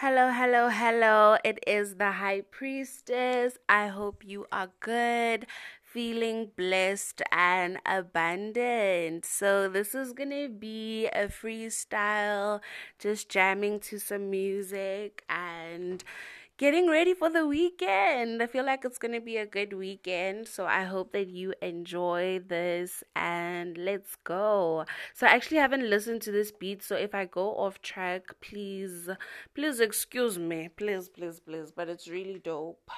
Hello, hello, hello. It is the High Priestess. I hope you are good, feeling blessed and abundant. So, this is gonna be a freestyle, just jamming to some music and getting ready for the weekend. I feel like it's going to be a good weekend. So I hope that you enjoy this and let's go. So I actually haven't listened to this beat. So if I go off track, please, please excuse me. Please, please, please. But it's really dope.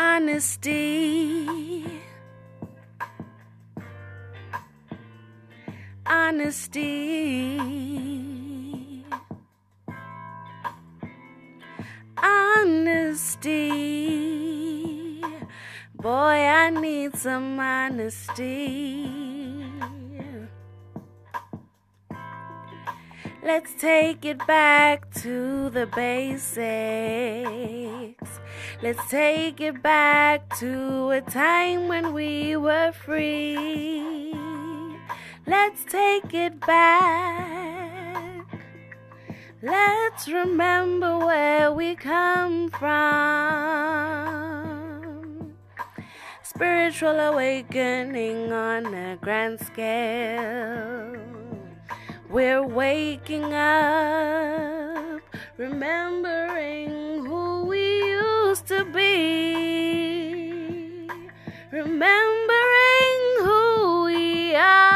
Honesty. Honesty. Honesty. Boy, I need some honesty. Let's take it back to the basics. Let's take it back to a time when we were free. Let's take it back. Let's remember where we come from. Spiritual awakening on a grand scale. We're waking up, remembering be, remembering who we are.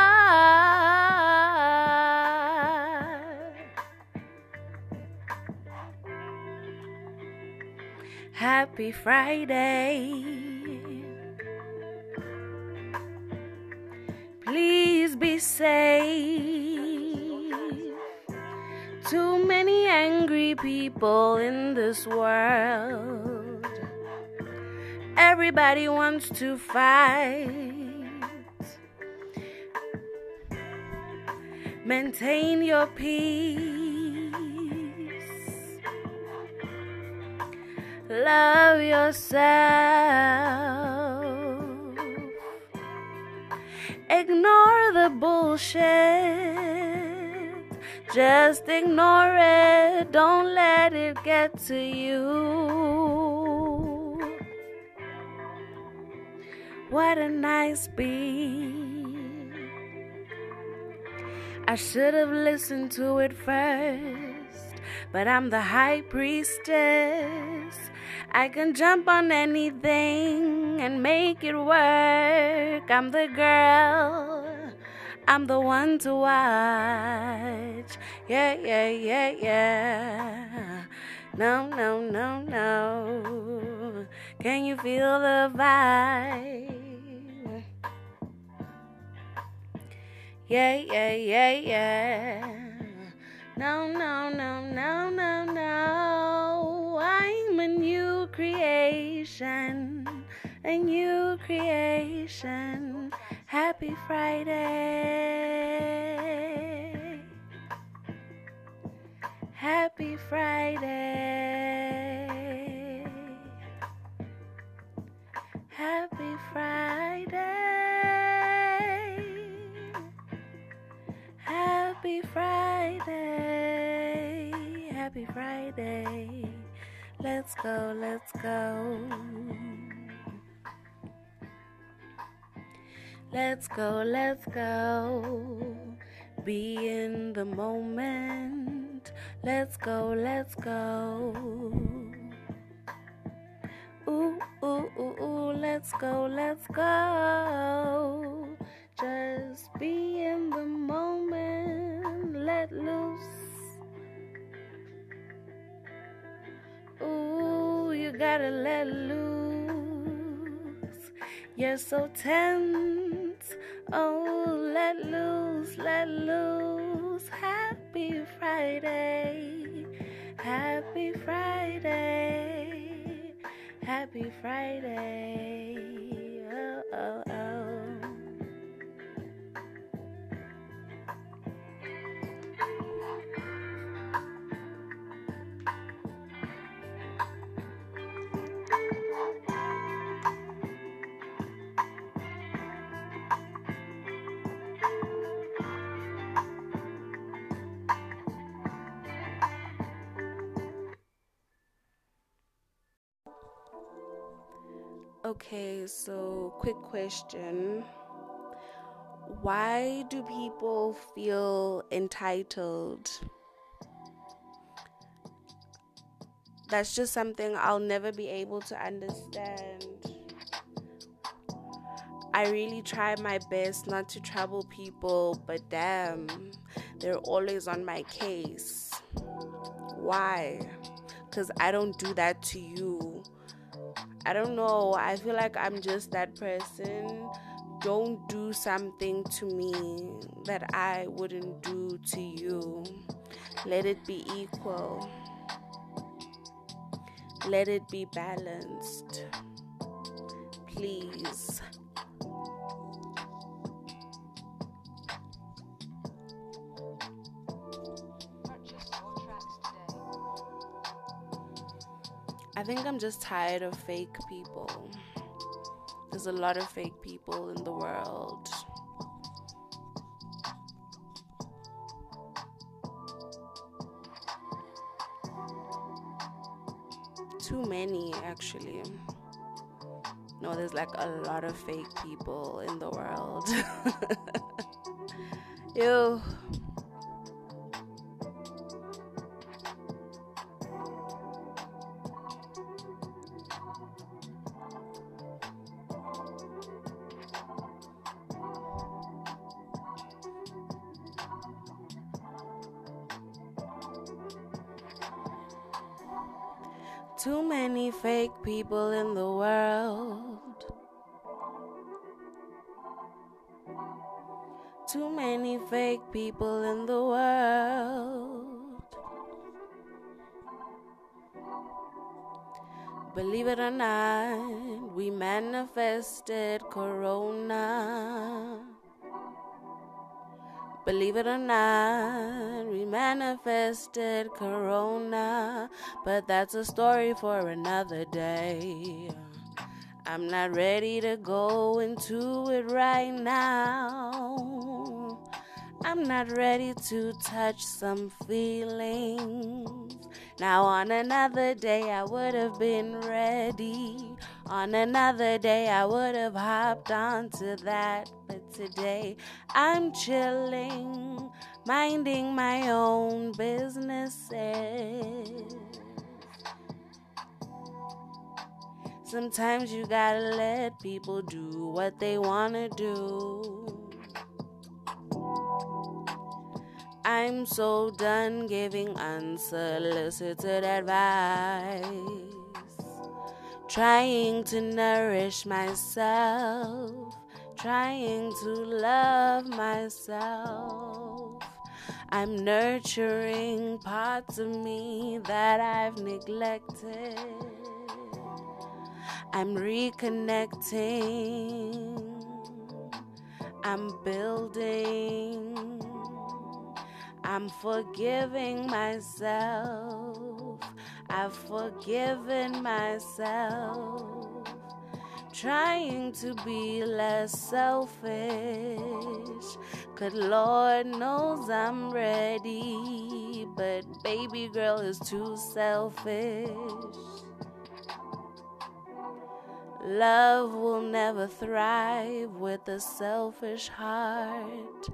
Happy Friday. Please be safe. Too many angry people in this world. Everybody wants to fight. Maintain your peace. Love yourself. Ignore the bullshit. Just ignore it. Don't let it get to you. What a nice beat. I should have listened to it first, but I'm the high priestess. I can jump on anything and make it work. I'm the girl. I'm the one to watch. Yeah, yeah, yeah, yeah. No, no, no, no. Can you feel the vibe? Yeah, yeah, yeah, yeah. No, no, no, no, no, no. I'm a new creation, a new creation. Happy Friday. Happy Friday. Happy Friday. Friday. Let's go, let's go. Let's go, let's go. Be in the moment. Let's go, let's go. Ooh, ooh, ooh, ooh, let's go, let's go. Just be in the moment, gotta let loose. You're so tense. Oh, let loose, let loose. Happy Friday. Happy Friday. Happy Friday. Okay, so quick question. Why do people feel entitled? That's just something I'll never be able to understand. I really try my best not to trouble people, but damn, they're always on my case. Why? Because I don't do that to you. I don't know. I feel like I'm just that person. Don't do something to me that I wouldn't do to you. Let it be equal. Let it be balanced. Please. I think I'm just tired of fake people. There's a lot of fake people in the world. Too many, actually. No, there's like a lot of fake people in the world. Ew. Too many fake people in the world. Too many fake people in the world. Believe it or not, we manifested Corona. Believe it or not, we manifested Corona, but that's a story for another day. I'm not ready to go into it right now. I'm not ready to touch some feelings. Now, on another day, I would have been ready. On another day, I would have hopped onto that. But today, I'm chilling, minding my own businesses. Sometimes you gotta let people do what they wanna do. I'm so done giving unsolicited advice. Trying to nourish myself, trying to love myself. I'm nurturing parts of me that I've neglected. I'm reconnecting. I'm building. I'm forgiving myself. I've forgiven myself. Trying to be less selfish. Cause Lord knows I'm ready. But baby girl is too selfish. Love will never thrive with a selfish heart.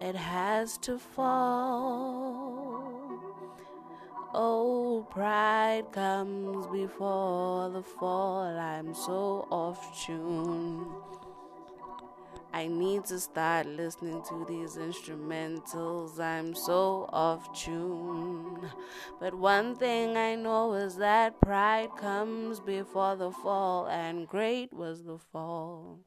It has to fall. Oh, pride comes before the fall. I'm so off tune. I need to start listening to these instrumentals. I'm so off tune. But one thing I know is that pride comes before the fall, and great was the fall.